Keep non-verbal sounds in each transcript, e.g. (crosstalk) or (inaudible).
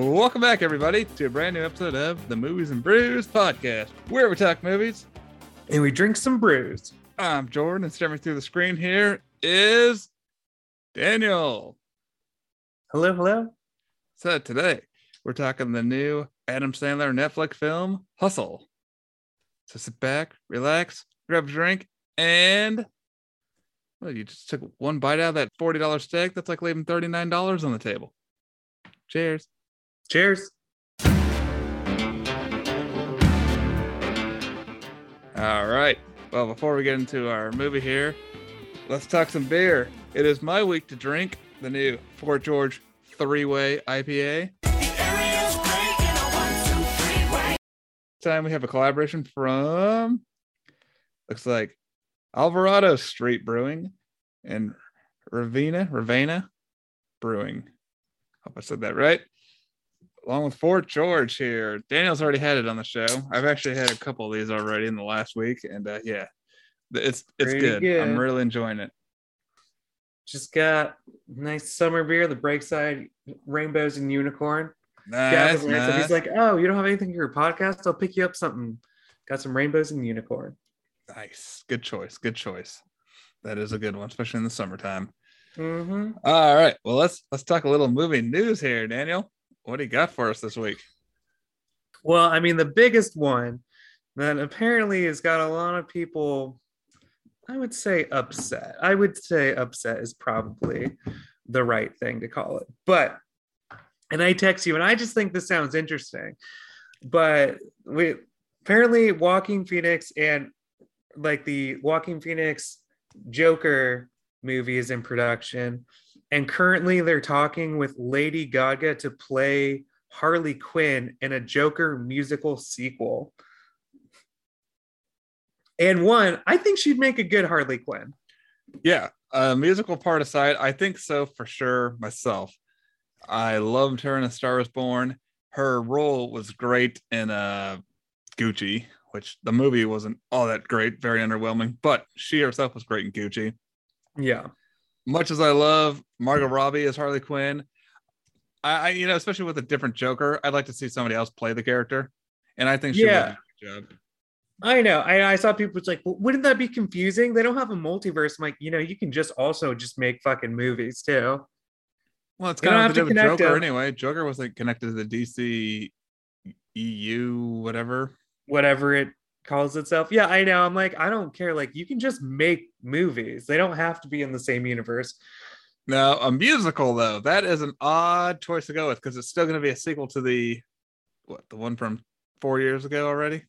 Welcome back, everybody, to a brand new episode of the Movies and Brews podcast, where we talk movies. And we drink some brews. I'm Jordan, and staring through the screen here is Daniel. Hello, hello. So today we're talking the new Adam Sandler Netflix film, Hustle. So sit back, relax, grab a drink, and well, you just took one bite out of that $40 steak. That's like leaving $39 on the table. Cheers. Cheers. All right. Well, before we get into our movie here, let's talk some beer. It is my week to drink the new Fort George three way IPA. Time we have a collaboration from looks like Alvarado Street Brewing and Ravina Ravena Brewing. Hope I said that right. Along with Fort George here. Daniel's already had it on the show. I've actually had a couple of these already in the last week, and uh, yeah, it's it's good. good. I'm really enjoying it. Just got nice summer beer, the Breakside Rainbows and Unicorn. Nice, Ransom, nice. He's like, oh, you don't have anything for your podcast? I'll pick you up something. Got some Rainbows and Unicorn. nice. Good choice. Good choice. That is a good one, especially in the summertime. Mm-hmm. All right. Well, let's let's talk a little movie news here, Daniel. What do you got for us this week? Well, I mean, the biggest one that apparently has got a lot of people, I would say upset. I would say upset is probably the right thing to call it. But, and I text you, and I just think this sounds interesting. But we apparently Joaquin Phoenix and like the Joaquin Phoenix Joker movie is in production. And currently they're talking with Lady Gaga to play Harley Quinn in a Joker musical sequel. And one, I think she'd make a good Harley Quinn. Yeah, uh, musical part aside, I think so for sure myself. I loved her in A Star Is Born. Her role was great in uh, Gucci, which the movie wasn't all that great, very underwhelming, but she herself was great in Gucci. Yeah. Much as I love Margot Robbie as Harley Quinn, I, I you know, especially with a different Joker, I'd like to see somebody else play the character, and I think she Yeah. would do a good job. I know. I, I saw people it's like, well, wouldn't that be confusing? They don't have a multiverse. I'm like, you know, you can just also just make fucking movies too. Well, it's kind of the Joker anyway. Joker was like connected to the DC EU, whatever. Whatever it calls itself. Yeah, I know. I'm like, I don't care. Like, you can just make movies. They don't have to be in the same universe. Now, a musical though, that is an odd choice to go with because it's still going to be a sequel to the what the one from four years ago already.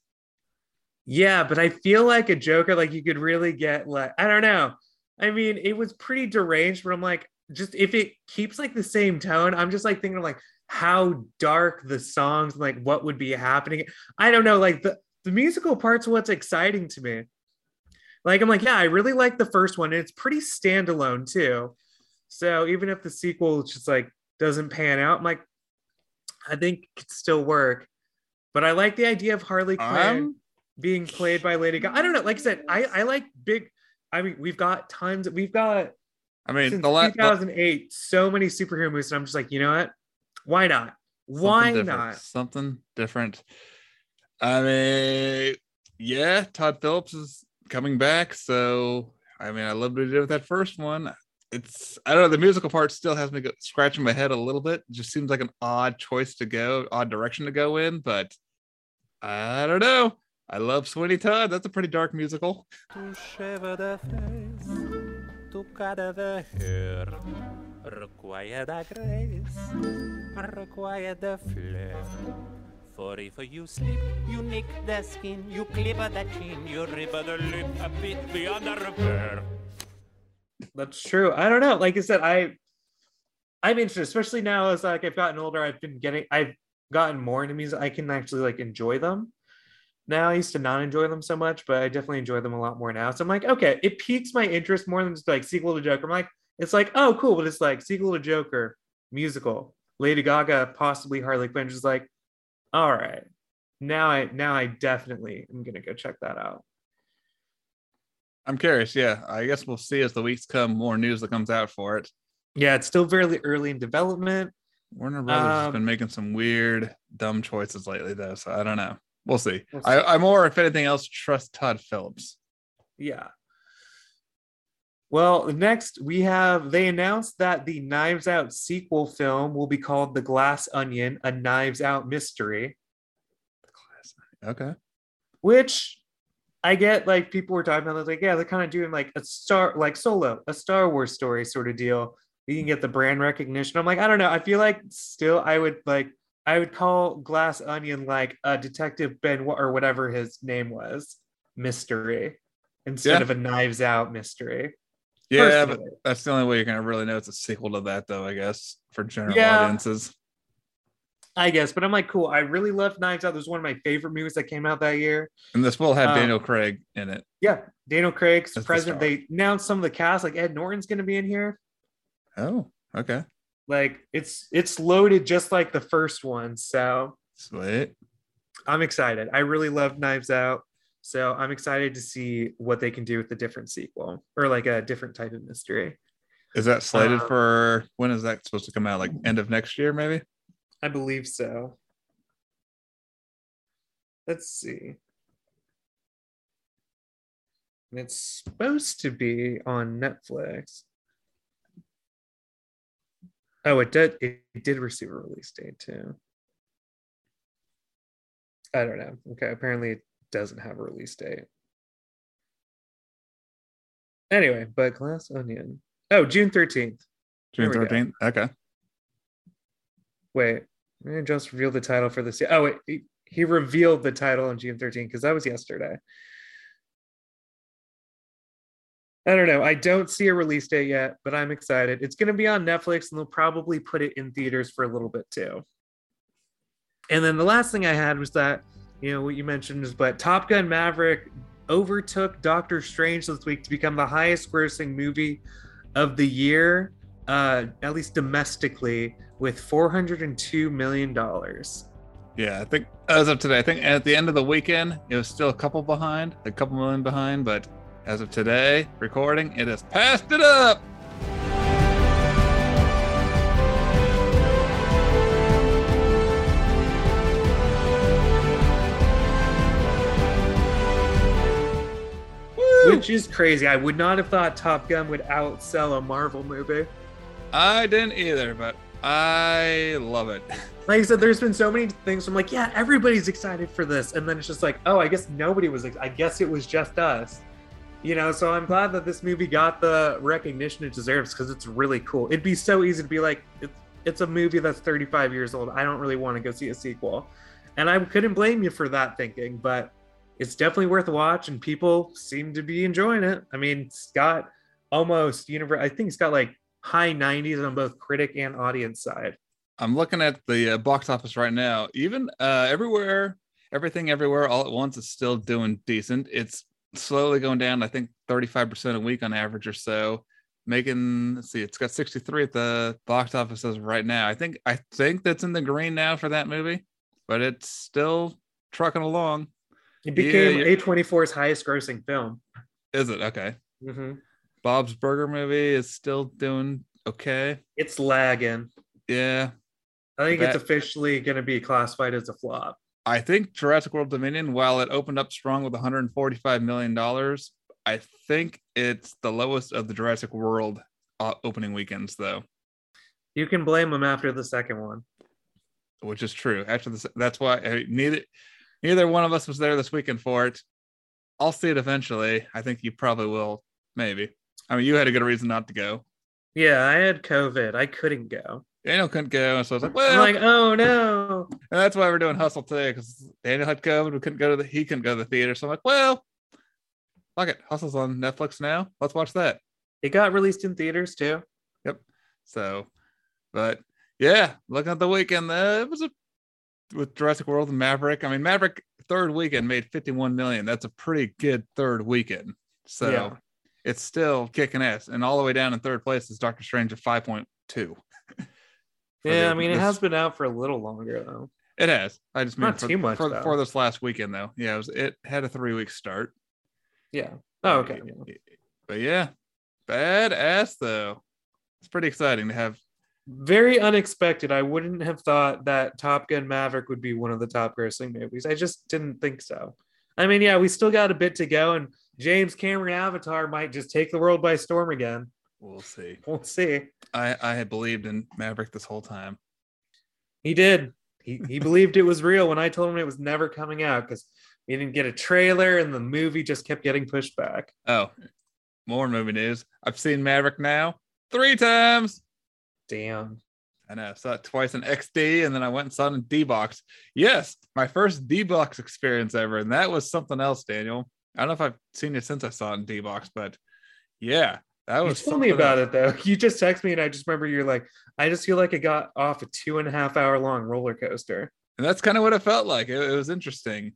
Yeah, but I feel like a Joker, like you could really get like I don't know. I mean, it was pretty deranged, but I'm like, just if it keeps like the same tone, I'm just like thinking like how dark the songs, like what would be happening. I don't know, like the the musical part's what's exciting to me. Like I'm like, yeah, I really like the first one. and It's pretty standalone too. So even if the sequel just like doesn't pan out, I'm like, I think it could still work. But I like the idea of Harley Quinn Um, being played by Lady Gaga. I don't know. Like I said, I I like big. I mean, we've got tons. We've got I mean, since the last 2008 so many superhero movies, and I'm just like, you know what? Why not? Why not? Something different. I mean, yeah, Todd Phillips is coming back, so I mean, I loved what he did with that first one. It's I don't know. The musical part still has me scratching my head a little bit. It just seems like an odd choice to go, odd direction to go in, but I don't know. I love Sweeney Todd. That's a pretty dark musical. Cheva da ver, require da grace, require the flair. For if you sleep, you nick the skin, you clipper the chin, you rip the lip a bit beyond the repair. That's true. I don't know. Like I said, I I'm interested, especially now as like I've gotten older. I've been getting I've gotten more into music. I can actually like enjoy them. Now I used to not enjoy them so much, but I definitely enjoy them a lot more now. So I'm like, okay, it piques my interest more than just like sequel to Joker. I'm like, it's like, oh, cool, but it's like sequel to Joker, musical, Lady Gaga, possibly Harley Quinn. Just like, all right, now I now I definitely am gonna go check that out. I'm curious. Yeah, I guess we'll see as the weeks come. More news that comes out for it. Yeah, it's still very early in development. Warner Brothers has Um, been making some weird, dumb choices lately, though. So I don't know. We'll see. We'll see. I, I more, if anything else, trust Todd Phillips. Yeah. Well, next we have they announced that the Knives Out sequel film will be called The Glass Onion, a Knives Out mystery, The Glass Onion. Okay. which I get like people were talking about like, yeah, they're kind of doing like a star like solo, a Star Wars story sort of deal. You can get the brand recognition. I'm like, I don't know. I feel like still I would like I would call Glass Onion like a Detective Ben or whatever his name was mystery instead Yeah. of a Knives Out mystery. Yeah, but that's the only way you're gonna really know it's a sequel to that, though. I guess for general Yeah. audiences. I guess, but I'm like, cool. I really loved Knives Out. It was one of my favorite movies that came out that year. And this will have Um, Daniel Craig in it. Yeah, Daniel Craig's the president. star. They announced some of the cast, like Ed Norton's going to be in here. Oh, okay. Like it's it's loaded just like the first one. So Sweet. I'm excited. I really loved Knives Out. So I'm excited to see what they can do with the different sequel or like a different type of mystery. Is that slated Uh, for when is that supposed to come out? Like end of next year, maybe? I believe so. Let's see. It's supposed to be on Netflix. Oh, it did. It, it did receive a release date too. I don't know. Okay, apparently it doesn't have a release date. Anyway, but Glass Onion. Oh, June 13th. June There we go. thirteenth. Okay. Wait, I just revealed the title for this. Oh, wait, he, he revealed the title on June 13th because that was yesterday. I don't know. I don't see a release date yet, but I'm excited. It's going to be on Netflix and they'll probably put it in theaters for a little bit too. And then the last thing I had was that, you know, what you mentioned is, but Top Gun Maverick overtook Doctor Strange this week to become the highest grossing movie of the year, uh, at least domestically, with $402 million. Yeah, I think as of today, I think at the end of the weekend, it was still a couple behind, a couple million behind, but as of today, recording, it has passed it up. Which is crazy. I would not have thought Top Gun would outsell a Marvel movie. I didn't either, but I love it. (laughs) Like I said, there's been so many things. I'm like, yeah, everybody's excited for this, and then it's just like, oh, I guess nobody was. ex- I guess it was just us, you know. So I'm glad that this movie got the recognition it deserves because it's really cool. It'd be so easy to be like, it's it's a movie that's 35 years old. I don't really want to go see a sequel, and I couldn't blame you for that thinking. But it's definitely worth a watch, and people seem to be enjoying it. I mean, it's got almost universe. I think it's got like high 90s on both critic and audience side. I'm looking at the uh, box office right now. Even uh, everywhere, everything everywhere, all at once is still doing decent. It's slowly going down. I think 35% a week on average or so. Making let's see, it's got 63 at the box office as right now. I think I think that's in the green now for that movie, but it's still trucking along. It became Yeah, A24's highest grossing film. Is it okay? hmm Bob's Burger movie is still doing okay. It's lagging. Yeah, I think That- it's officially going to be classified as a flop. I think Jurassic World Dominion, while it opened up strong with 145 million dollars, I think it's the lowest of the Jurassic World uh, opening weekends, though, You can blame them after the second one. which is true. After this, that's why I, neither neither one of us was there this weekend for it. I'll see it eventually. I think you probably will, maybe. I mean, you had a good reason not to go. Yeah, I had COVID. I couldn't go. Daniel couldn't go, so I was like, I'm well, like, oh no. (laughs) and that's why we're doing hustle today because Daniel had COVID. We couldn't go to the he couldn't go to the theater, so I'm like, well, fuck it, hustle's on Netflix now. Let's watch that. It got released in theaters too. Yep. So, but yeah, looking at the weekend, uh, it was a with Jurassic World and Maverick. I mean, Maverick third weekend made 51 million. That's a pretty good third weekend. So Yeah. it's still kicking ass. And all the way down in third place is Doctor Strange at 5.2. (laughs) Yeah, the- I mean, it has been out for a little longer though. It has. I just mean for, too much, for, for this last weekend though. Yeah, it was. It had a three week start. Yeah. Oh, okay. But yeah, badass though. It's pretty exciting to have very unexpected. I wouldn't have thought that Top Gun Maverick would be one of the top grossing movies. I just didn't think so. I mean, yeah, we still got a bit to go, and James Cameron Avatar might just take the world by storm again. We'll see. We'll see. I I had believed in Maverick this whole time. He did. He he believed it was real when I told him it was never coming out because we didn't get a trailer and the movie just kept getting pushed back. Oh, more movie news. I've seen Maverick now three times. Damn. I know. Saw it twice in XD, and then I went and saw it in D box. Yes, my first D box experience ever, and that was something else, Daniel. I don't know if I've seen it since I saw it in D box, but yeah, that You was. told me about it though. (laughs) You just text me and I just remember you're like, I just feel like it got off a two and a half hour long roller coaster. and that's kind of what it felt like. It, it was interesting,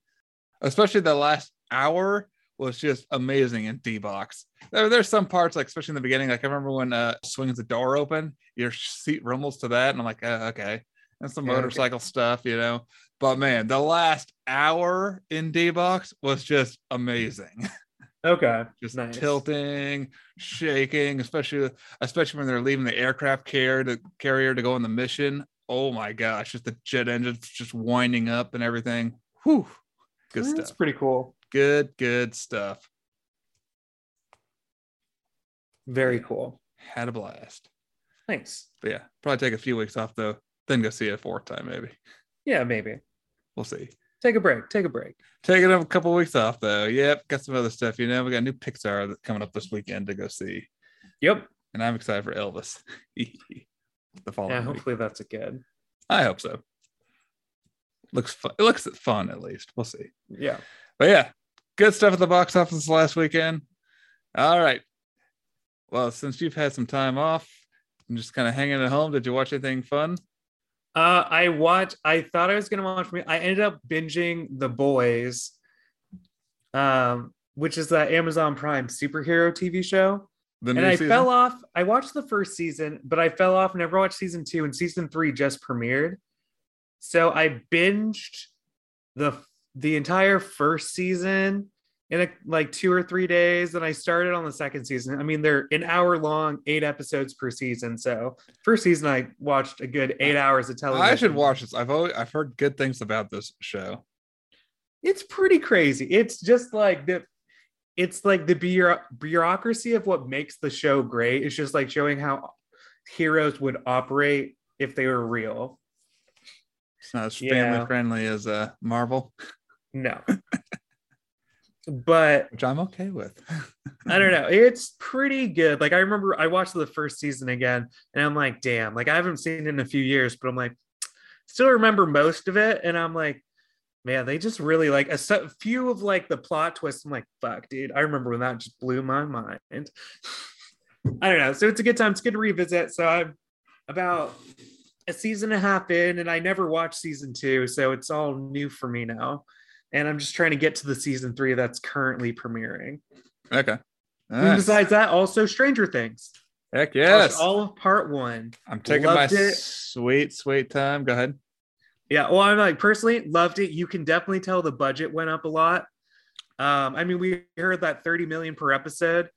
especially the last hour was just amazing in D box. There, there's some parts like, especially in the beginning, like I remember when uh swings the door open, your seat rumbles to that, and I'm like, uh, okay, and some Yeah, okay. motorcycle stuff, you know. But man, the last hour in D box was just amazing. (laughs) Okay. just Nice. tilting, shaking, especially especially when they're leaving the aircraft carrier to carrier to go on the mission. Oh my gosh, just the jet engines just winding up and everything. Whew. Good That's stuff. pretty cool. Good, good stuff. Very cool. Had a blast. Thanks. But yeah, probably take a few weeks off though, then go see it a fourth time, maybe. Yeah, maybe. We'll see. Take a break. Take a break. Taking a couple weeks off though. Yep, got some other stuff. You know, we got new Pixar that coming up this weekend to go see. Yep. And I'm excited for Elvis. (laughs) the following Yeah, week. hopefully that's a good. I hope so. Looks fun. It looks fun at least. We'll see. Yeah. But yeah, good stuff at the box office last weekend. All right. Well, since you've had some time off and just kind of hanging at home, did you watch anything fun? Uh, I watched. I thought I was gonna watch. Me, I ended up binging The Boys, um, which is the Amazon Prime superhero TV show. The and I season? fell off. I watched the first season, but I fell off. Never watched season two, and season three just premiered. So I binged the the entire first season in a, like two or three days. Then I started on the second season. I mean, they're an hour long, eight episodes per season. So first season, I watched a good eight hours of television. I should watch this. I've always, I've heard good things about this show. it's pretty crazy. It's just like the it's like the bureau- bureaucracy of what makes the show great. It's just like showing how heroes would operate if they were real. It's not as Yeah. family friendly as uh, Marvel, (laughs) No. but which I'm okay with. (laughs) I don't know. It's pretty good. Like I remember I watched the first season again and I'm like, damn, like I haven't seen it in a few years, but I'm like, still remember most of it. And I'm like, man, they just really like a few of like the plot twists. I'm like, fuck, dude. I remember when that just blew my mind. (laughs) I don't know. So it's a good time. It's good to revisit. So I'm about a season and a half in, and I never watched season two. So it's all new for me now. And I'm just trying to get to the season three that's currently premiering. okay. Besides that, also Stranger Things. Heck Watched yes. all of part one. I'm taking my it. sweet, sweet time. Go ahead. Yeah, well, I'm like personally loved it. You can definitely tell the budget went up a lot. Um, I mean, we heard that 30 million per episode.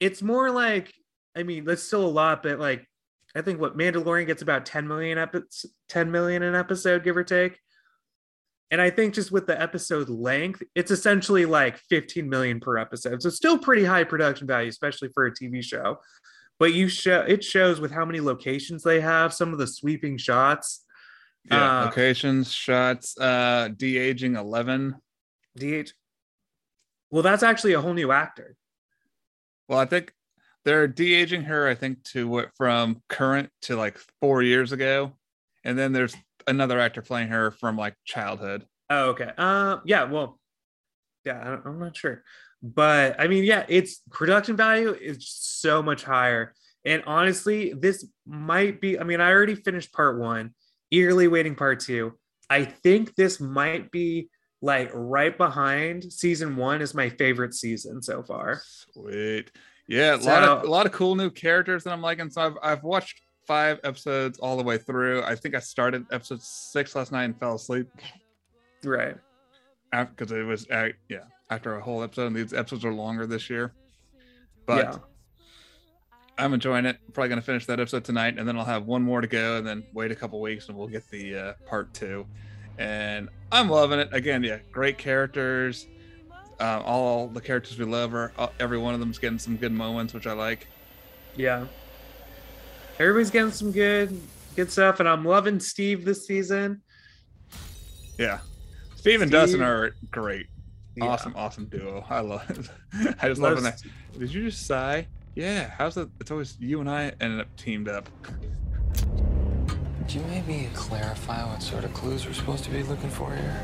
It's more like, I mean, that's still a lot, but like, I think what Mandalorian gets about 10 million epi- 10 million an episode, give or take. And I think just with the episode length, it's essentially like 15 million per episode. So still pretty high production value, especially for a TV show. But you show it shows with how many locations they have, some of the sweeping shots. Yeah. Uh, locations, shots, uh, de aging 11. DH. Well, that's actually a whole new actor. Well, I think they're de-aging her. I think to what from current to like four years ago, and then there's another actor playing her from like childhood. Oh, okay. Uh, yeah. Well, yeah. I don't, I'm not sure, but I mean, yeah, its production value is so much higher. And honestly, this might be. I mean, I already finished part one. Eagerly waiting part two. I think this might be like right behind season one is my favorite season so far. Sweet, yeah, a lot of a lot of cool new characters that I'm liking. So I've I've watched five episodes all the way through. I think I started episode six last night and fell asleep Right. because it was uh, yeah after a whole episode. And these episodes are longer this year, but yeah. I'm enjoying it. Probably gonna finish that episode tonight, and then I'll have one more to go, and then wait a couple weeks, and we'll get the uh, part two. And I'm loving it. Again, yeah, great characters. Uh, all the characters we love are uh, every one of them's getting some good moments, which I like. Yeah. Everybody's getting some good good stuff, and I'm loving Steve this season. Yeah, Steve and Steve- Dustin are great. Yeah. Awesome, awesome duo. I love. It. (laughs) I just love Love when they. Did you just sigh? Yeah. How's it? It's always you and I ended up teamed up. Could you maybe clarify what sort of clues we're supposed to be looking for here?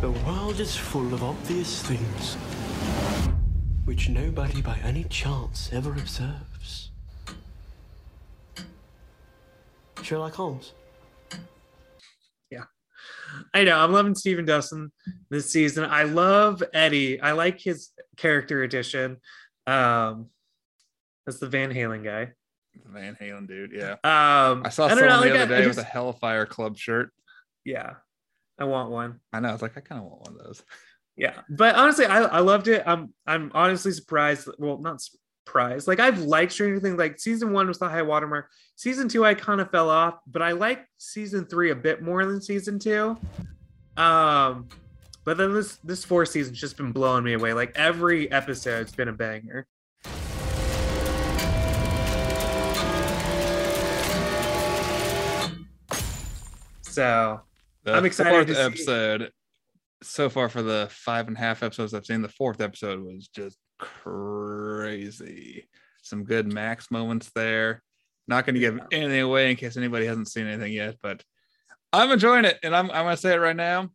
The world is full of obvious things which nobody by any chance ever observes. Sherlock Holmes. Yeah. I know. I'm loving Steven Dustin this season. I love Eddie. I like his character addition. Um, that's the Van Halen guy. The Van Halen dude. Yeah. Um, I saw don't someone know, the like, other I- I day just- with a Hellfire Club shirt. yeah. I want one. I know. I was like, I kind of want one of those. Yeah, but honestly, I, I loved it. I'm I'm honestly surprised. Well, not surprised. Like I've liked Stranger Things. Like season one was the high watermark. Season two, I kind of fell off, but I like season three a bit more than season two. Um, but then this this fourth season's just been blowing me away. Like every episode's been a banger. So The I'm excited Fourth episode. So far for the five and a half episodes I've seen, the fourth episode was just crazy. Some good Max moments there. Not going to give anything away in case anybody hasn't seen anything yet, but I'm enjoying it, and I'm I'm going to say it right now.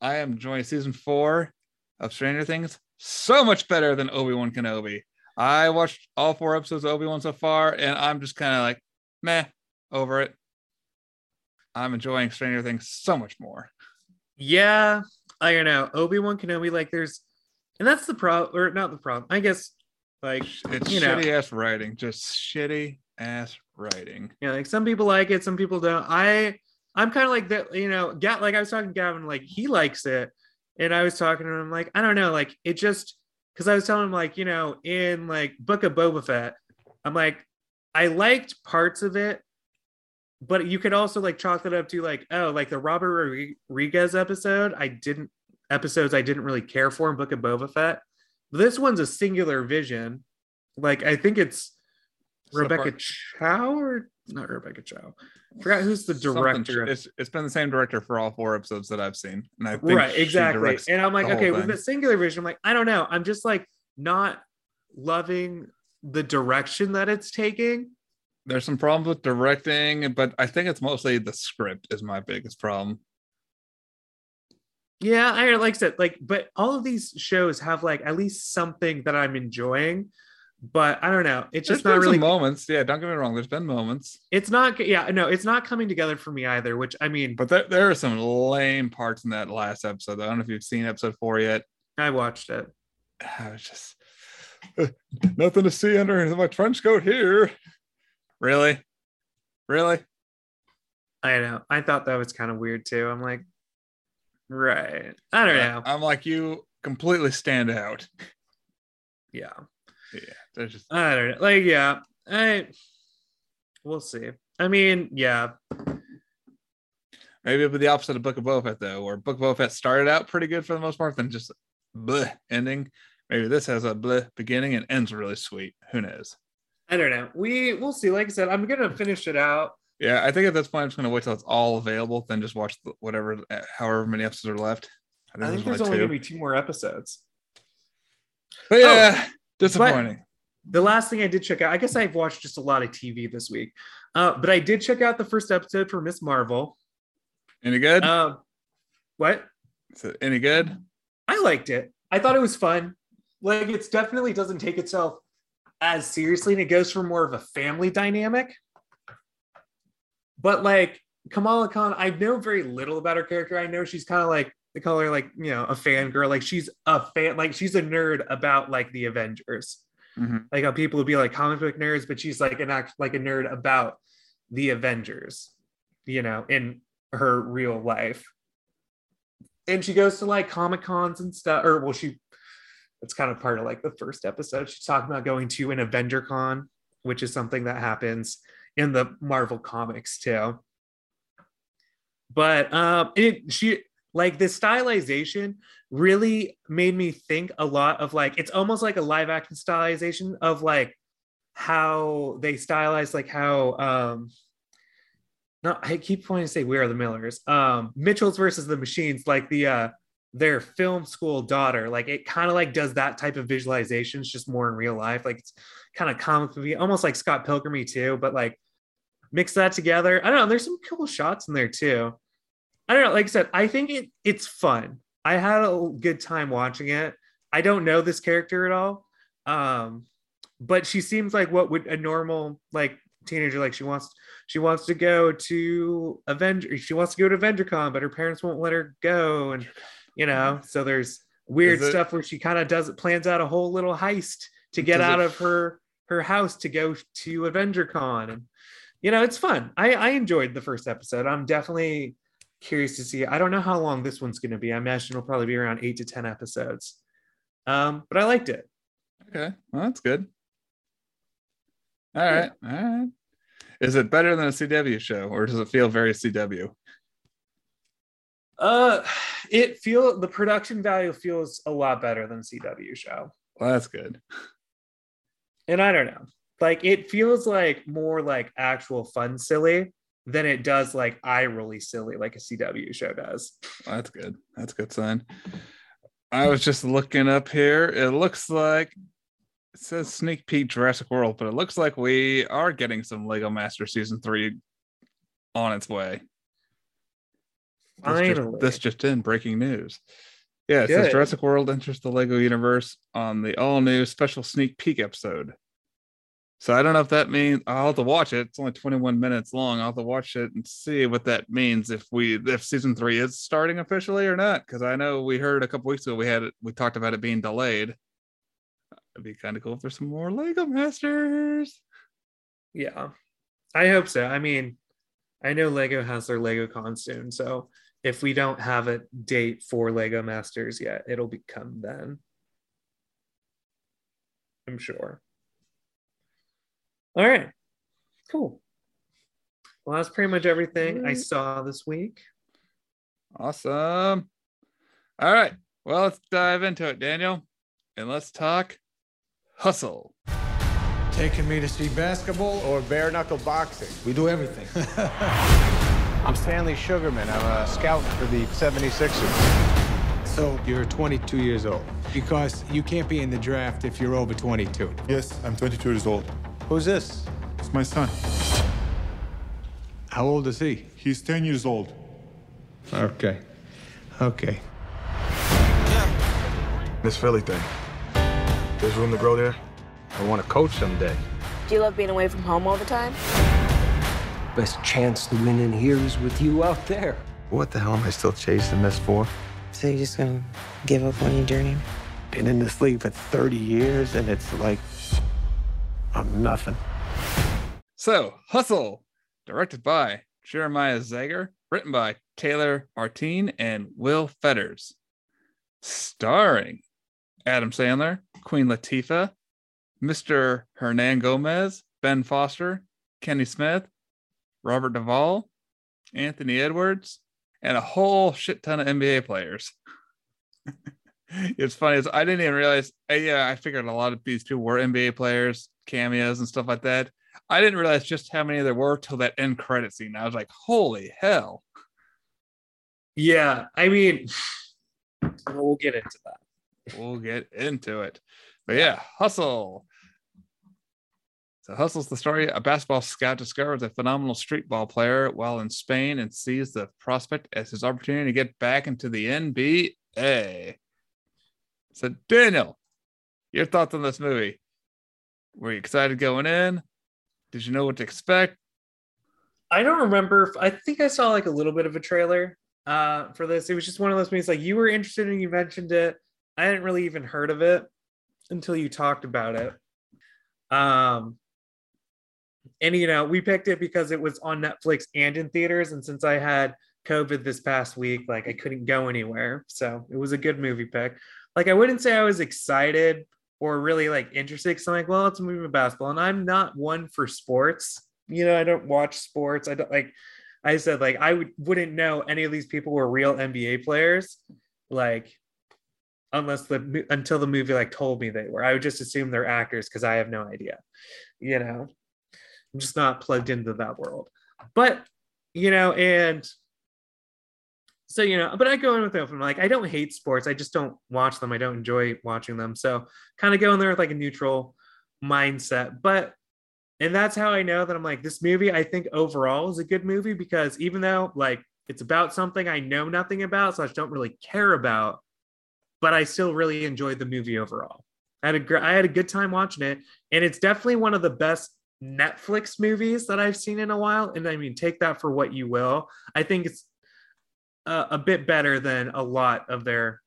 I am enjoying season four of Stranger Things so much better than Obi Wan Kenobi. I watched all four episodes of Obi Wan so far, and I'm just kind of like, meh, over it. I'm enjoying Stranger Things so much more. Yeah, I don't know. Obi Wan Kenobi, like, there's, and that's the problem, or not the problem. I guess, like, It's you know, shitty ass writing, just shitty ass writing. yeah, like some people like it, some people don't. I, I'm kind of like that, you know. Ga- like I was talking to Gavin, like he likes it, and I was talking to him, like I don't know, like it just because I was telling him, like you know, in like Book of Boba Fett, I'm like, I liked parts of it, but you could also like chalk it up to like, oh, like the Robert Rodriguez episode, I didn't episodes I didn't really care for in Book of Boba Fett. This one's a singular vision. Like I think it's So Rebecca Chow or not Rebecca Chow. Forgot who's the director. It's it's been the same director for all four episodes that I've seen, and I think right, exactly. And I'm like, okay, with the singular vision, I'm like, I don't know. I'm just like not loving the direction that it's taking. There's some problems with directing, but I think it's mostly the script is my biggest problem. Yeah, I like I said, like, but all of these shows have like at least something that I'm enjoying. But I don't know. It's There's just been not really moments. Yeah, don't get me wrong. There's been moments, it's not yeah, no, it's not coming together for me either, which I mean, but there, there are some lame parts in that last episode. I don't know if you've seen episode four yet. I watched it. (sighs) I was just uh, nothing to see under my trench coat here. Really, really. I know. I thought that was kind of weird too. I'm like, right. I don't know. I'm like you. Completely stand out. Yeah. Yeah, there's just I don't know. Like, yeah. I we'll see. I mean, yeah. maybe it'll be the opposite of Book of Boba Fett though, where Book of Boba Fett started out pretty good for the most part, then just bleh ending. Maybe this has a bleh beginning and ends really sweet. Who knows? I don't know. We we'll see. Like I said, I'm gonna finish it out. Yeah, I think at this point I'm just gonna wait till it's all available, then just watch the, whatever, uh, however many episodes are left. I think there's only gonna be two more episodes. But yeah, disappointing. The last thing I did check out, I guess I've watched just a lot of TV this week. Uh, but I did check out the first episode for Miss Marvel. Any good? Um, what? Is it any good? I liked it. I thought it was fun. Like it's definitely doesn't take itself as seriously and it goes for more of a family dynamic. But like Kamala Khan, I know very little about her character. I know she's kind of like they call her like, you know, a fangirl. Like she's a fan, like she's a nerd about like the Avengers. Mhm. Like how people would be like comic book nerds, but she's like an act like a nerd about the Avengers, you know, in her real life and she goes to like comic cons and stuff or well she it's kind of part of like the first episode. She's talking about going to an Avenger Con, which is something that happens in the Marvel comics too. But um, it she like the stylization really made me think a lot of like it's almost like a live action stylization of like how they stylize like how um no i keep wanting to say we are the millers um mitchell's versus the machines like the uh their film school daughter like it kind of like does that type of visualizations just more in real life like it's kind of comic movie almost like scott pilgrim too but like mix that together. I don't know there's some cool shots in there too. I don't know like i said i think it it's fun. I had a good time watching it. I don't know this character at all um but she seems like what would a normal like teenager like she wants she wants to go to Avenger she wants to go to AvengerCon but her parents won't let her go and you know? So there's weird it- stuff where she kind of does plans out a whole little heist to get Does it- out of her her house to go to AvengerCon. And you know it's fun. I I enjoyed the first episode. I'm definitely curious to see. I don't know how long this one's going to be. I imagine it'll probably be around 8 to 10 episodes. Um but I liked it. Okay, well that's good. All right, all right. Is it better than a CW show, or does it feel very CW? Uh, it feel the production value feels a lot better than CW show, Well, that's good. and I don't know, like it feels like more like actual fun silly than it does like eye really silly like a CW show does. Well, that's good. That's a good sign. I was just looking up here. It looks like it says sneak peek Jurassic World, but it looks like we are getting some Lego Master season three on its way. This just- Finally, this just in breaking news. Yeah, it says Good. Jurassic World enters the Lego universe on the all new special sneak peek episode. So I don't know if that means I'll have to watch it. It's only 21 minutes long. I'll have to watch it and see what that means if we if season three is starting officially or not. Because I know we heard a couple weeks ago we had it, we talked about it being delayed. It'd be kind of cool if there's some more Lego Masters. yeah, I hope so. I mean, I know Lego has their Lego Con soon, so if we don't have a date for Lego Masters yet, it'll become then. I'm sure. All right, cool. Well, that's pretty much everything I saw this week. Awesome. All right. Well, let's dive into it, Daniel. And let's talk hustle. Taking me to see basketball or bare knuckle boxing? We do everything. (laughs) I'm Stanley Sugarman. I'm a scout for the 76ers. So you're 22 years old because you can't be in the draft if you're over 22. Yes, I'm 22 years old. Who's this? It's my son. How old is he? He's 10 years old. Okay. Okay. This Philly thing. There's room to grow there. I want to coach someday. Do you love being away from home all the time? Best chance to win in here is with you out there. What the hell am I still chasing this for? So you're just gonna give up on your journey? Been in this league for 30 years and it's like I'm nothing. So, Hustle, directed by Jeremiah Zagar, written by Taylor Materne and Will Fetters, starring Adam Sandler, Queen Latifah, Mr. Hernangómez, Ben Foster, Kenny Smith, Robert Duvall, Anthony Edwards, and a whole shit ton of NBA players. (laughs) it's funny, is I didn't even realize. uh, Yeah, I figured a lot of these people were NBA players, cameos, and stuff like that. I didn't realize just how many there were till that end credit scene. I was like, holy hell. Yeah, I mean, (sighs) we'll get into that. We'll get into it. But yeah, Hustle. So Hustle's the story. A basketball scout discovers a phenomenal street ball player while in Spain and sees the prospect as his opportunity to get back into the NBA. So Daniel, your thoughts on this movie? Were you excited going in? Did you know what to expect? I don't remember. I think I saw like a little bit of a trailer uh, for this. It was just one of those movies like you were interested and you mentioned it. I hadn't really even heard of it until you talked about it. Um, and you know, we picked it because it was on Netflix and in theaters. And since I had COVID this past week, like I couldn't go anywhere, so it was a good movie pick. like I wouldn't say I was excited or really like interested because I'm like, well, it's a movie about basketball, and I'm not one for sports. You know, I don't watch sports. I don't like. I said like I would wouldn't know any of these people were real NBA players, like unless the until the movie like told me they were. I would just assume they're actors because I have no idea. You know, I'm just not plugged into that world. But you know, and so you know, but I go in with them. like, I don't hate sports. I just don't watch them. I don't enjoy watching them. So kind of go in there with like a neutral mindset. But and that's how I know that I'm like, this movie, I think overall is a good movie because even though like it's about something I know nothing about, so I don't really care about, but I still really enjoyed the movie overall. I had a I had a good time watching it, and it's definitely one of the best Netflix movies that I've seen in a while. And I mean, take that for what you will. I think it's a, a bit better than a lot of their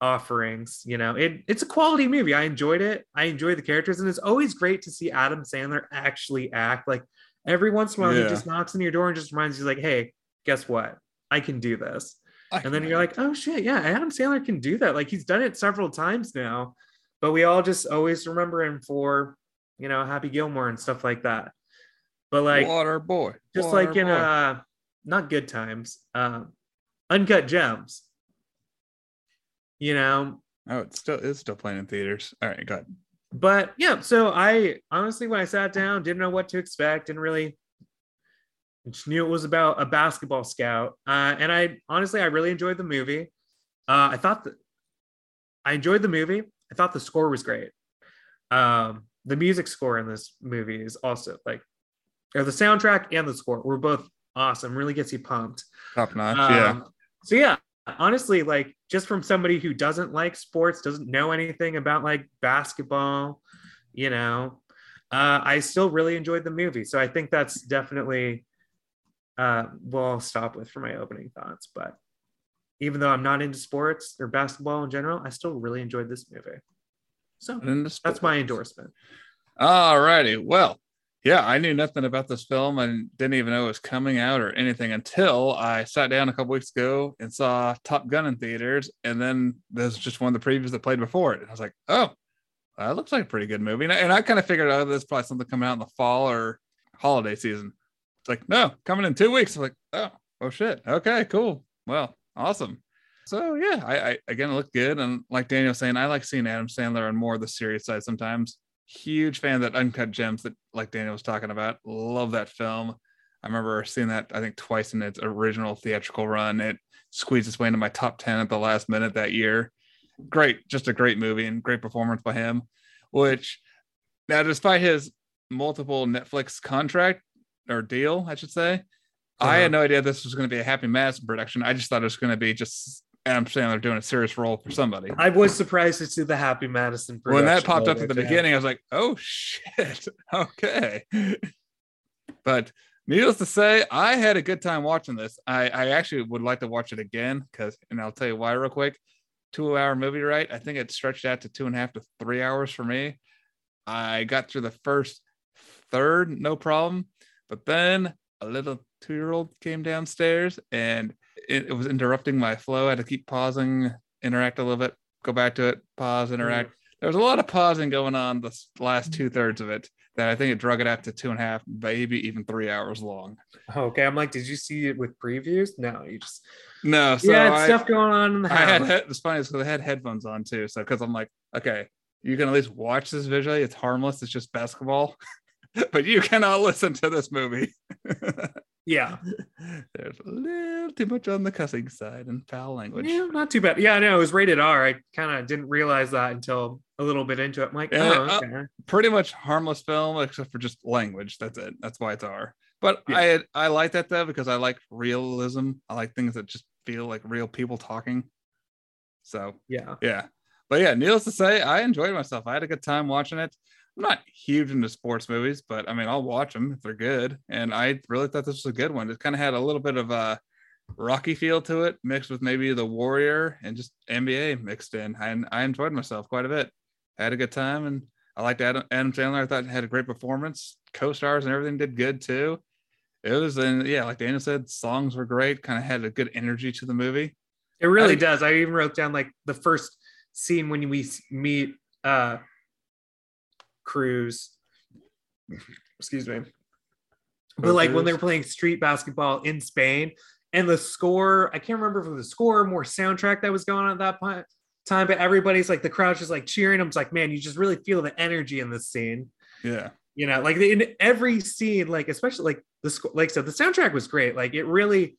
offerings. You know, it it's a quality movie. I enjoyed it. I enjoy the characters, and it's always great to see Adam Sandler actually act. Like every once in a while, Yeah. he just knocks on your door and just reminds you, like, "Hey, guess what? I can do this." and then you're like, "Oh shit, yeah, Adam Sandler can do that." Like he's done it several times now, but we all just always remember him for, you know, Happy Gilmore and stuff like that. But like Water boy, just water like in boy. uh not good times um uncut gems you know Oh, it's still it's still playing in theaters. All right, go ahead. but yeah so i honestly when i sat down didn't know what to expect didn't really just knew it was about a basketball scout uh and i honestly i really enjoyed the movie uh i thought that i enjoyed the movie i thought the score was great um the music score in this movie is also like or the soundtrack and the score were both awesome really gets you pumped Top notch. Um, yeah. So yeah, honestly, like just from somebody who doesn't like sports, doesn't know anything about like basketball, you know, uh, I still really enjoyed the movie. So I think that's definitely uh, what I'll stop with for my opening thoughts. But even though I'm not into sports or basketball in general, I still really enjoyed this movie. So that's my endorsement. All righty. Well, yeah, I knew nothing about this film and didn't even know it was coming out or anything until I sat down a couple weeks ago and saw Top Gun in theaters. And then there's just one of the previews that played before it. And I was like, oh, that looks like a pretty good movie. And I, I kind of figured oh, out this is probably something coming out in the fall or holiday season. It's like, no, coming in two weeks. I'm like, oh, oh shit. Okay, cool. Well, awesome. So yeah, I, I again it looked good. And like Daniel saying, I like seeing Adam Sandler on more of the serious side sometimes. Huge fan of that uncut gems that like daniel was talking about. Love that film. I remember seeing that i think twice in its original theatrical run. It squeezed its way into my top 10 at the last minute that year. Great just a great movie and great performance by him which now despite his multiple netflix contract or deal i should say i had uh-huh. no idea this was going to be a happy madison production. I just thought it was going to be just adam sandler doing a serious role for somebody I was surprised to see the Happy Madison. when that popped up at the yeah. beginning, I was like, oh shit. (laughs) Okay. but needless to say, I had a good time watching this. I, I actually would like to watch it again because, and I'll tell you why real quick. Two hour movie, right? I think it stretched out to two and a half to three hours for me. I got through the first third, no problem. But then a little two year old came downstairs and it, it was interrupting my flow. I had to keep pausing, interact a little bit, go back to it, pause, mm. interact. There was a lot of pausing going on the last two thirds of it that I think it drug it out to two and a half, maybe even three hours long. Okay, I'm like, did you see it with previews? No, you just No, so yeah, I, stuff going on in the I had it's funny because I had headphones on too. So because I'm like, okay, you can at least watch this visually. It's harmless. It's just basketball, (laughs) but you cannot listen to this movie. (laughs) yeah, (laughs) There's a little too much on the cussing side and foul language. yeah, not too bad. Yeah, I know it was rated R. I kind of didn't realize that until a little bit into it. I'm like, Yeah, oh, uh, okay. pretty much harmless film except for just language. That's it. That's why it's R. But Yeah. I I like that though because I like realism. I like things that just feel like real people talking. So yeah. yeah, but yeah, needless to say, I enjoyed myself. I had a good time watching it. I'm not huge into sports movies, but I mean, I'll watch them if they're good. And I really thought this was a good one. It kind of had a little bit of a rocky feel to it, mixed with maybe the Warrior and just NBA mixed in. And I enjoyed myself quite a bit. I had a good time, and I liked Adam, Adam Sandler. I thought he had a great performance. Co-stars and everything did good too. It was, and yeah, like Daniel said, songs were great. Kind of had a good energy to the movie. It really I- does. I even wrote down like the first scene when we meet uh Cruz. Excuse me. But like when they were playing street basketball in Spain and the score, I can't remember was the score more soundtrack that was going on at that point time, but everybody's like the crowd's just like cheering. I'm just like, man, you just really feel the energy in this scene. Yeah. You know, like in every scene, like especially like the sc- like so the soundtrack was great. Like it really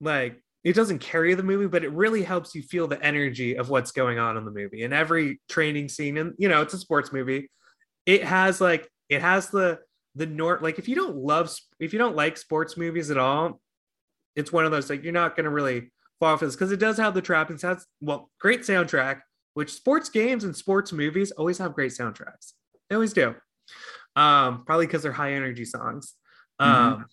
like it doesn't carry the movie, but it really helps you feel the energy of what's going on in the movie. In every training scene, and you know, it's a sports movie. It has like it has the the nor like if you don't love if you don't like sports movies at all, it's one of those like you're not gonna really fall for this because it does have the trappings. Has well, great soundtrack. Which sports games and sports movies always have great soundtracks. They always do. Um, probably because they're high energy songs. Um,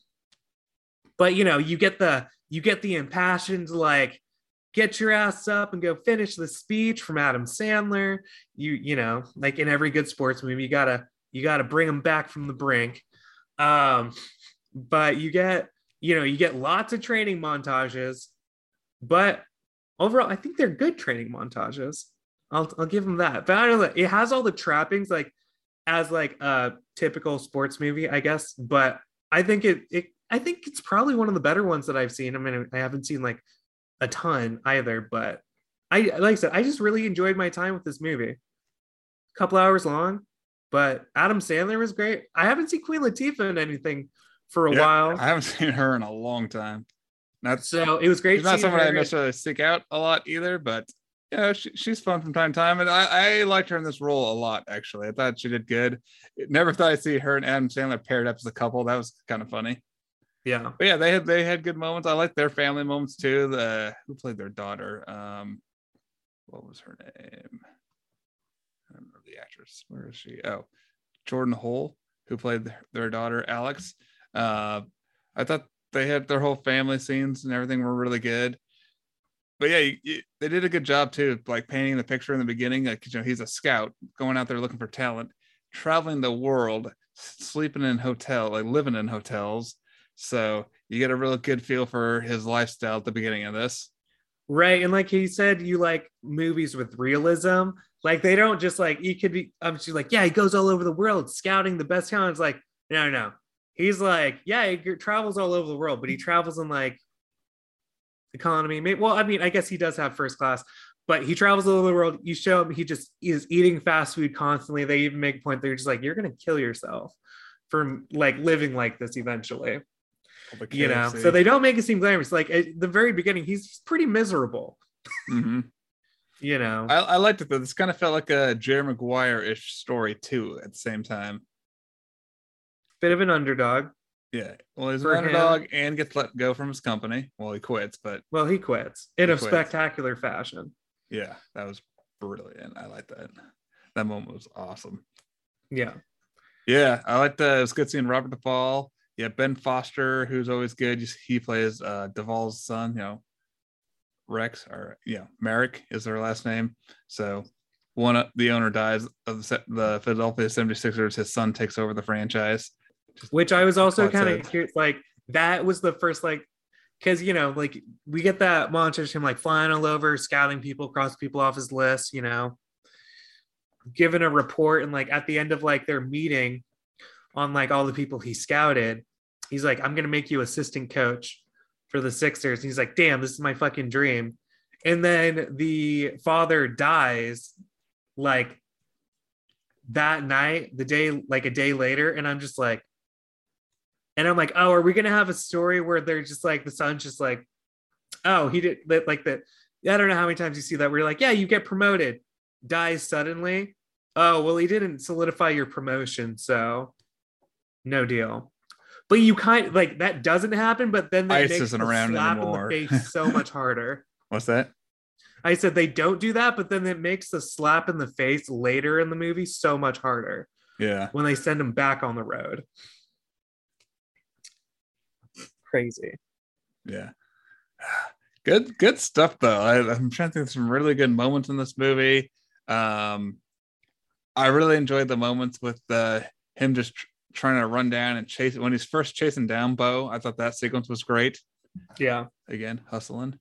but you know, you get the you get the impassioned like get your ass up and go finish the speech from Adam Sandler. You you know, like in every good sports movie, you gotta you gotta bring them back from the brink. Um, but you get you know you get lots of training montages, but overall, I think they're good training montages. I'll I'll give them that. But I don't know, it has all the trappings like as like a typical sports movie, I guess. But I think it it I think it's probably one of the better ones that I've seen. I mean, I haven't seen like a ton either, but I like I said, I just really enjoyed my time with this movie. A couple hours long, but Adam Sandler was great. I haven't seen Queen Latifah in anything for a Yeah, while. I haven't seen her in a long time. Not So it was great. she's not someone I necessarily stick out a lot either, but you know, she, she's fun from time to time. And I, I liked her in this role a lot, actually. I thought she did good. Never thought I'd see her and Adam Sandler paired up as a couple. That was kind of funny. Yeah. But yeah, they had they had good moments. I like their family moments too. The who played their daughter? Um, what was her name? I don't remember the actress. Where is she? Oh, Jordan Hull, who played their, daughter Alex. Uh, I thought they had their whole family scenes and everything were really good. But yeah, you, you- they did a good job too, like painting the picture in the beginning. Like you know, he's a scout going out there looking for talent, traveling the world, sleeping in hotel, like living in hotels. So you get a real good feel for his lifestyle at the beginning of this. Right. And like he said, you like movies with realism. Like they don't just like you could be I'm just like, yeah, he goes all over the world scouting the best talent. It's like, no, no. He's like, yeah, he travels all over the world, but he travels in like economy. Well, I mean, I guess he does have first class, but he travels all over the world. You show him he just is eating fast food constantly. They even make a point they're just like, you're gonna kill yourself from like living like this eventually you know so they don't make it seem glamorous like at the very beginning he's pretty miserable Mhm. (laughs) you know I, I liked it though. This kind of felt like a Jerry Maguire ish story too. At the same time, bit of an underdog yeah. Well, he's an For him- underdog and gets let go from his company. Well, he quits, but well he quits in He a quits. spectacular fashion yeah, that was brilliant. I like that. That moment was awesome. yeah Yeah, I liked uh, it was good seeing Robert Duvall. Yeah, Ben Foster, who's always good. He plays uh Duvall's son, you know, Rex or yeah, Merrick is their last name. So one of the owner dies of the, the Philadelphia 76ers, his son takes over the franchise. which i was also kind of curious like that was the first like because you know like we get that montage him like flying all over scouting people cross people off his list you know giving a report and like at the end of like their meeting on like all the people he scouted he's like i'm gonna make you assistant coach for the sixers. He's like damn this is my fucking dream. And then the father dies like that night the day like a day later and i'm just like and i'm like oh are we gonna have a story where they're just like the son's just like oh he did like that i don't know how many times you see that where you're like yeah you get promoted dies suddenly. Oh well he didn't solidify your promotion so no deal but you kind like that doesn't happen but then that Ice makes isn't around slap anymore. in the face so (laughs) much harder What's that? I said they don't do that, but then it makes the slap in the face later in the movie so much harder Yeah. when they send him back on the road. Crazy. Yeah. (sighs) Good good stuff though. I, I'm trying to think of some really good moments in this movie. Um I really enjoyed the moments with uh, him just trying to run down and chase when he's first chasing down Bo. I thought that sequence was great. Yeah. Again, hustling.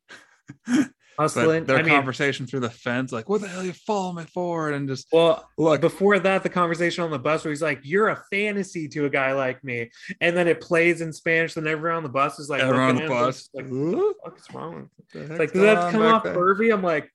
(laughs) Hustling. Their I mean- conversation through the fence, like, what the hell are you follow me for? And just Well, look before that, the conversation on the bus where he's like, "You're a fantasy to a guy like me," and then it plays in Spanish, and everyone on the bus is like, everyone on the bus. like, "Huh? "What's wrong?" It's like, does that come off there?" pervy? I'm like,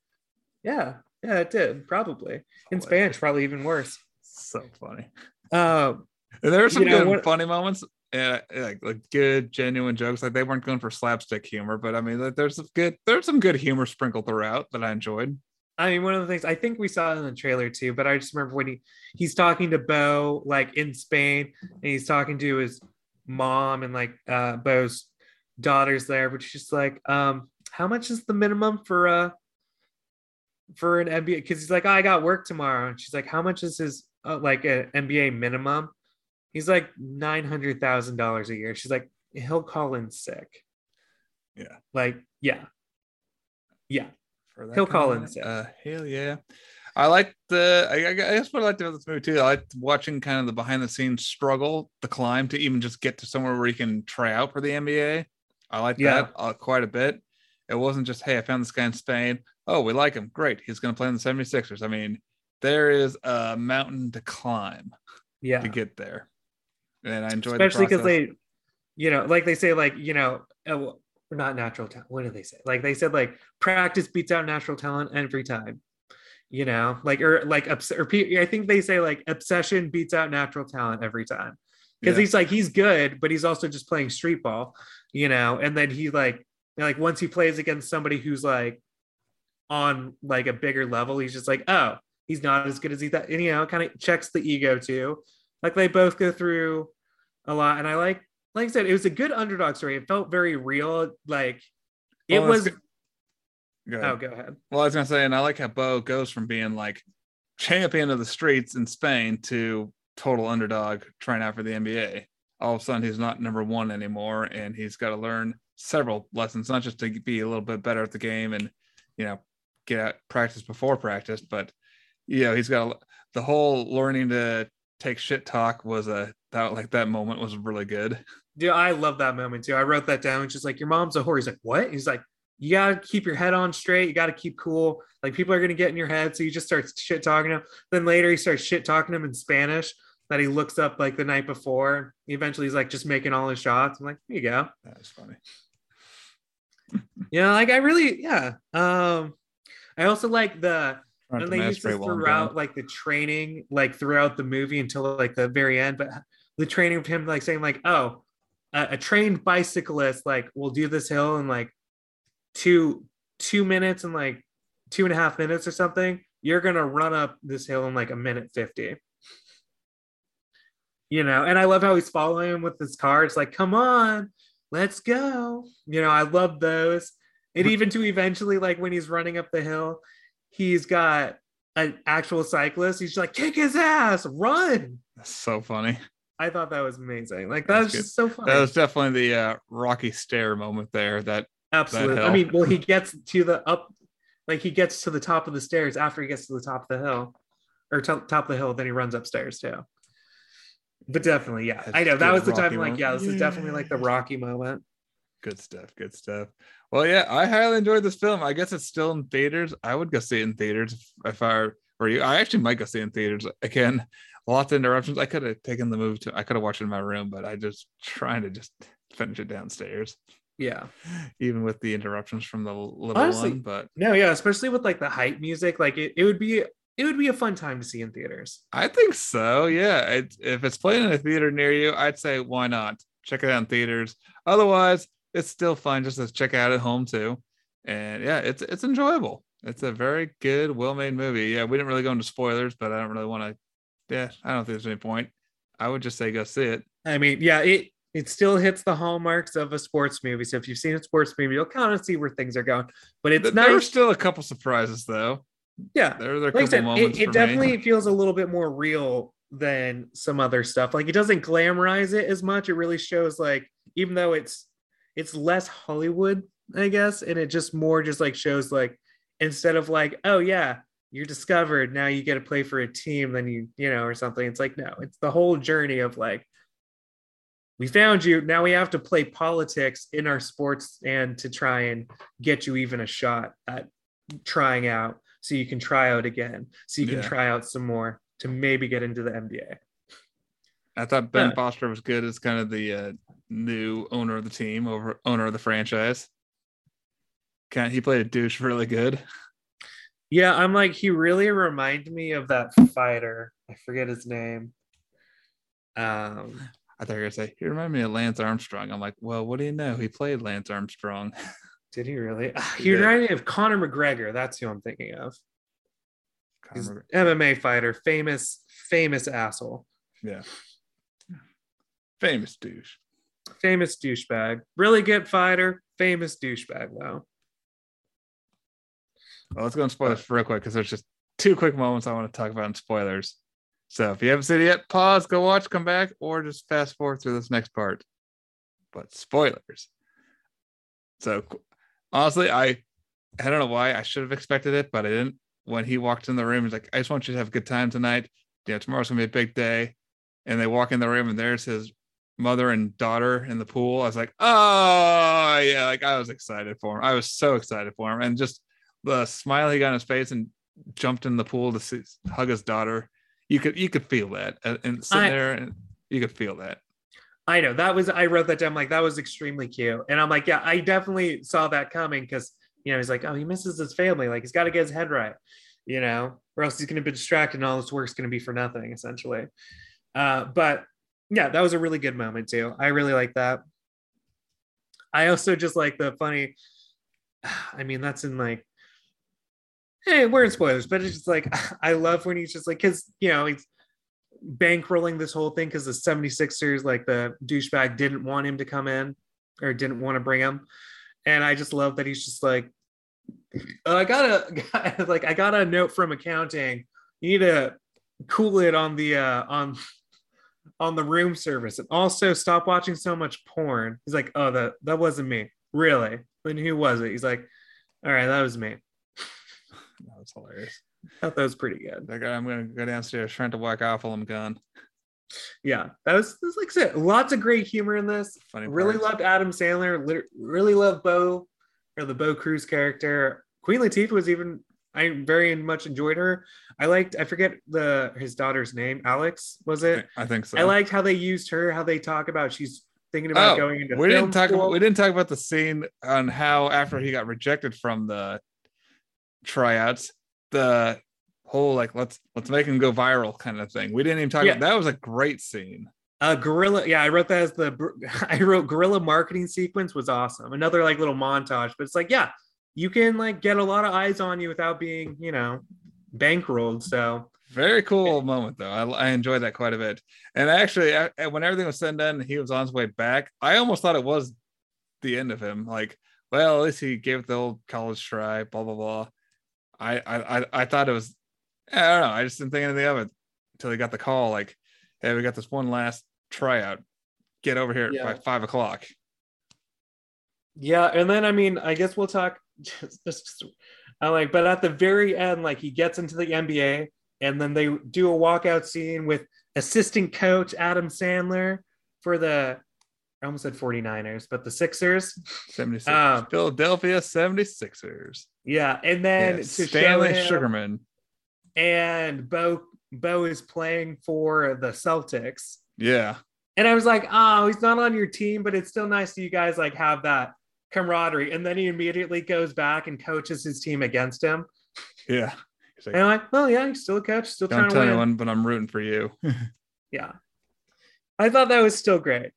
yeah, yeah, it did probably in Spanish, probably even worse. So funny. Uh, there were some You know good what- funny moments and like like good genuine jokes. Like they weren't going for slapstick humor, but I mean like, there's some good there's some good humor sprinkled throughout that I enjoyed. I mean, one of the things I think we saw in the trailer too, but I just remember when he he's talking to Bo like in Spain, and he's talking to his mom and like uh Bo's daughters there, but she's just like, um, how much is the minimum for uh for an NBA? Because he's like, I got work tomorrow, and she's like, how much is his uh, like an NBA minimum? He's like nine hundred thousand dollars a year. She's like, he'll call in sick. Yeah. Like, yeah, yeah. For that He'll call in sick. Uh, hell yeah. I like the I, I guess what I liked about this movie too. I liked watching kind of the behind the scenes struggle, the climb to even just get to somewhere where you can try out for the NBA. I like Yeah. that uh, quite a bit. It wasn't just, hey, I found this guy in Spain. Oh, we like him. Great. He's going to play in the 76ers. I mean, there is a mountain to climb Yeah. to get there. And I enjoyed especially because because they you know like they say like you know uh, not natural talent what do they say? Like they said like practice beats out natural talent every time you know? Like or like or i think they say like obsession beats out natural talent every time. Because Yeah. he's like he's good but he's also just playing street ball you know? And then he like like once he plays against somebody who's like on like a bigger level he's just like oh he's not as good as he thought and you know kind of checks the ego too like they both go through a lot and i like like i said it was a good underdog story it felt very real like it Well, was. Go oh go ahead Well, I was gonna say, and I like how Bo goes from being like champion of the streets in Spain to total underdog trying out for the NBA. All of a sudden, he's not number one anymore, and he's got to learn several lessons, not just to be a little bit better at the game and you know get out practice before practice, but you know he's got the whole learning to take shit talk was a that like that moment was really good. Dude, I love that moment too. I wrote that down. She's like your mom's a whore. He's like, what? He's like, you gotta keep your head on straight. You gotta keep cool. Like people are gonna get in your head. So you just start shit talking him. Then later he starts shit talking him in Spanish that he looks up like the night before. Eventually he's like just making all his shots. I'm like, here you go. That's funny. (laughs) Yeah, like I really, yeah. Um, I also like the and they use this masturbate while I'm throughout like the training, like throughout the movie until like the very end. But the training of him like saying like, oh, a, a trained bicyclist like will do this hill in like two two minutes and like two and a half minutes or something. You're gonna run up this hill in like a minute fifty. You know, and I love how he's following him with his car. It's like, come on, let's go. You know, I love those. And even to eventually, like when he's running up the hill, he's got an actual cyclist. He's like, kick his ass, run. That's so funny. I thought that was amazing. Like that was good. just so funny. That was definitely the uh, Rocky Stair moment there. That Absolutely. that I mean, well, he (laughs) gets to the up, like he gets to the top of the stairs after he gets to the top of the hill, or to- top of the hill. Then he runs upstairs too. But definitely, yeah, That's I know that was the Rocky time. Like, yeah, this is definitely like the Rocky moment. Good stuff. Good stuff. Well, yeah, I highly enjoyed this film. I guess it's still in theaters. I would go see it in theaters if, if I were you. I actually might go see it in theaters. Again, lots of interruptions. I could have taken the movie to. I could have watched it in my room, but I just trying to just finish it downstairs, Yeah. even with the interruptions from the little Honestly, one. But No, yeah, especially with like the hype music, like it, it would be it would be a fun time to see in theaters. I think so. Yeah, it, if it's playing in a theater near you, I'd say why not check it out in theaters. Otherwise, it's still fun just to check out at home too. And yeah, it's it's enjoyable. It's a very good, well-made movie. Yeah, we didn't really go into spoilers, but I don't really want to. Yeah, I don't think there's any point. I would just say go see it. I mean, yeah, it it still hits the hallmarks of a sports movie. So if you've seen a sports movie, you'll kind of see where things are going. But it's Th- There nice. still a couple surprises though. Yeah, There, there are a like couple said, moments it, it definitely me. feels a little bit more real than some other stuff. Like it doesn't glamorize it as much. It really shows like even though it's it's less Hollywood, I guess, and it just more just like shows like instead of like oh yeah you're discovered now you get to play for a team then you you know or something. It's like no, it's the whole journey of like we found you. Now we have to play politics in our sports and to try and get you even a shot at trying out so you can try out again, so you can Yeah. try out some more to maybe get into the NBA. I thought Ben Yeah. Foster was good as kind of the uh, new owner of the team, over owner of the franchise. Kind he played a douche really good. Yeah, I'm like, he really reminded me of that fighter. I forget his name. Um, I thought you were gonna say he reminded me of Lance Armstrong. I'm like, well, what do you know? He played Lance Armstrong. (laughs) did he really? Ah, He He reminded me of Conor McGregor. That's who I'm thinking of. Conor- MMA fighter, famous, famous asshole, yeah, famous douche. Famous douchebag. Really good fighter, famous douchebag though. Well, let's go and spoilers real quick because there's just two quick moments I want to talk about in spoilers. So if you haven't seen it yet, pause, go watch, come back, or just fast forward through this next part. But spoilers. So honestly, I I don't know why I should have expected it, but I didn't. When he walked in the room, he's like, "I just want you to have a good time tonight. Yeah, tomorrow's gonna be a big day." And they walk in the room, and there's his mother and daughter in the pool. I was like, "Oh yeah!" Like I was excited for him. I was so excited for him, and just the smile he got on his face and jumped in the pool to see, hug his daughter. You could you could feel that, and, and sitting I- there, and you could feel that. I know that was I wrote that down like that was extremely cute. And I'm like, yeah, I definitely saw that coming because you know he's like, oh, he misses his family. Like he's got to get his head right, you know, or else he's gonna be distracted and all this work's gonna be for nothing, essentially. Uh, but yeah, that was a really good moment too. I really like that. I also just like the funny, (sighs) I mean, that's in like hey, we're in spoilers, but it's just like (sighs) I love when he's just like because you know he's bankrolling this whole thing because the 76ers, like the douchebag, didn't want him to come in or didn't want to bring him. And I just love that he's just like, "Oh, I got a (laughs) like I got a note from accounting. You need to cool it on the uh on on the room service and also stop watching so much porn. He's like, oh, that that wasn't me. Really? Then who was it? He's like, all right, that was me. (laughs) That was hilarious. thought that was pretty good. Like I'm gonna go downstairs trying to walk off while I'm gone. Yeah, that was, that was like I said, lots of great humor in this. Funny really parts. loved Adam Sandler. Really loved Bo or the Bo Cruz character. Queen Latifah was even I very much enjoyed her. I liked I forget the his daughter's name. Alex was it? I think so. I liked how they used her. How they talk about she's thinking about Oh, going into we didn't talk school. about we didn't talk about the scene on how after he got rejected from the tryouts, the whole like let's let's make him go viral kind of thing. We didn't even talk Yeah. about that was a great scene. Uh, gorilla, yeah, I wrote that as the (laughs) I wrote guerrilla marketing sequence was awesome. Another like little montage, but it's like, yeah, you can like get a lot of eyes on you without being, you know, bankrolled. So Very cool moment though. I, I enjoyed that quite a bit. And actually, I, when everything was said and done, he was on his way back. I almost thought it was the end of him. Like, well, at least he gave it the old college try. Blah blah blah. I I I, I thought it was. I don't know. I just didn't think anything of it until he got the call. Like, hey, we got this one last tryout. Get over here Yeah. by five o'clock. yeah, and then I mean, I guess we'll talk just, just I like, but at the very end, like he gets into the NBA and then they do a walkout scene with assistant coach Adam Sandler for the I almost said 49ers, but the Sixers. 76 Um, Philadelphia 76ers. Yeah, and then Yeah, Stanley Sugerman. and Bo Bo is playing for the Celtics. Yeah. And I was like, oh, he's not on your team, but it's still nice that you guys like have that camaraderie. And then he immediately goes back and coaches his team against him. Yeah. Like, And I'm like, well, yeah, he's still a coach, still don't trying to tell win. anyone, but I'm rooting for you. (laughs) Yeah. I thought that was still great.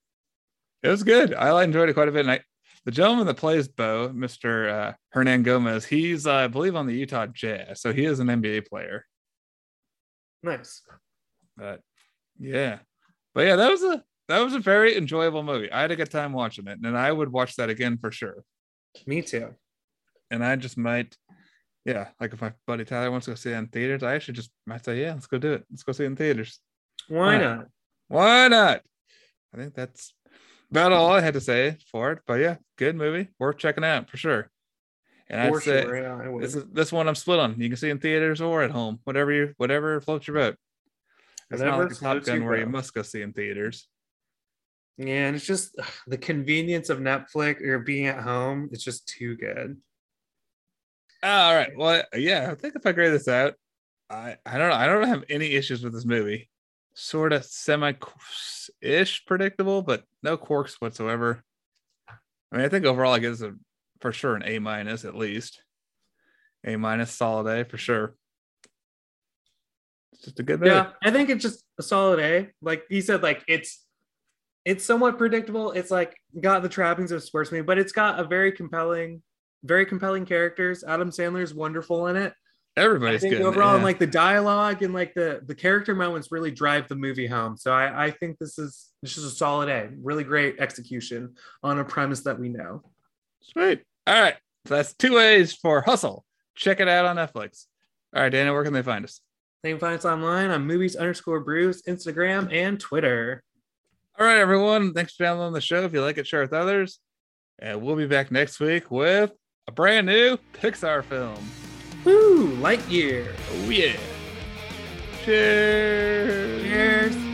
It was good. I enjoyed it quite a bit. And I, the gentleman that plays Bo, Mr. Uh, Hernangómez, he's, uh, I believe, on the Utah Jazz. So he is an NBA player. Nice. But yeah. But yeah, that was a that was a very enjoyable movie. I had a good time watching it, and I would watch that again for sure. Me too. And I just might, yeah, like if my buddy Tyler wants to go see it in theaters, I actually just might say, yeah, let's go do it. Let's go see it in theaters. Why Why not? Why not? I think that's about all I had to say for it. But yeah, good movie, worth checking out for sure. And For I'd say sure. Yeah, I would. this is this one I'm split on. You can see in theaters or at home, whatever you whatever floats your boat. It's not like a Top Gun where you must go see in theaters. Yeah, and it's just ugh, the convenience of Netflix or being at home. It's just too good. Ah, all right. Well, yeah, I think if I grade this out, I I don't know. I don't have any issues with this movie. Sort of semi ish predictable, but no quirks whatsoever. I mean, I think overall I guess a for sure an A minus at least. A minus solid A for sure. It's just a good movie. Yeah, I think it's just a solid A. Like you said, like it's it's somewhat predictable. It's like got the trappings of sports movie, but it's got a very compelling, very compelling characters. Adam Sandler is wonderful in it. Everybody's good. overall, and like the dialogue and like the the character moments really drive the movie home. So I I think this is this is a solid A. Really great execution on a premise that we know. Sweet. All right. So that's two A's for Hustle. Check it out on Netflix. All right, Dana, where can they find us? They can find us online on movies underscore brews, Instagram, and Twitter. All right, everyone. Thanks for downloading the show. If you like it, share with others. And we'll be back next week with a brand new Pixar film. Woo! Lightyear. Oh, yeah. Cheers. Cheers.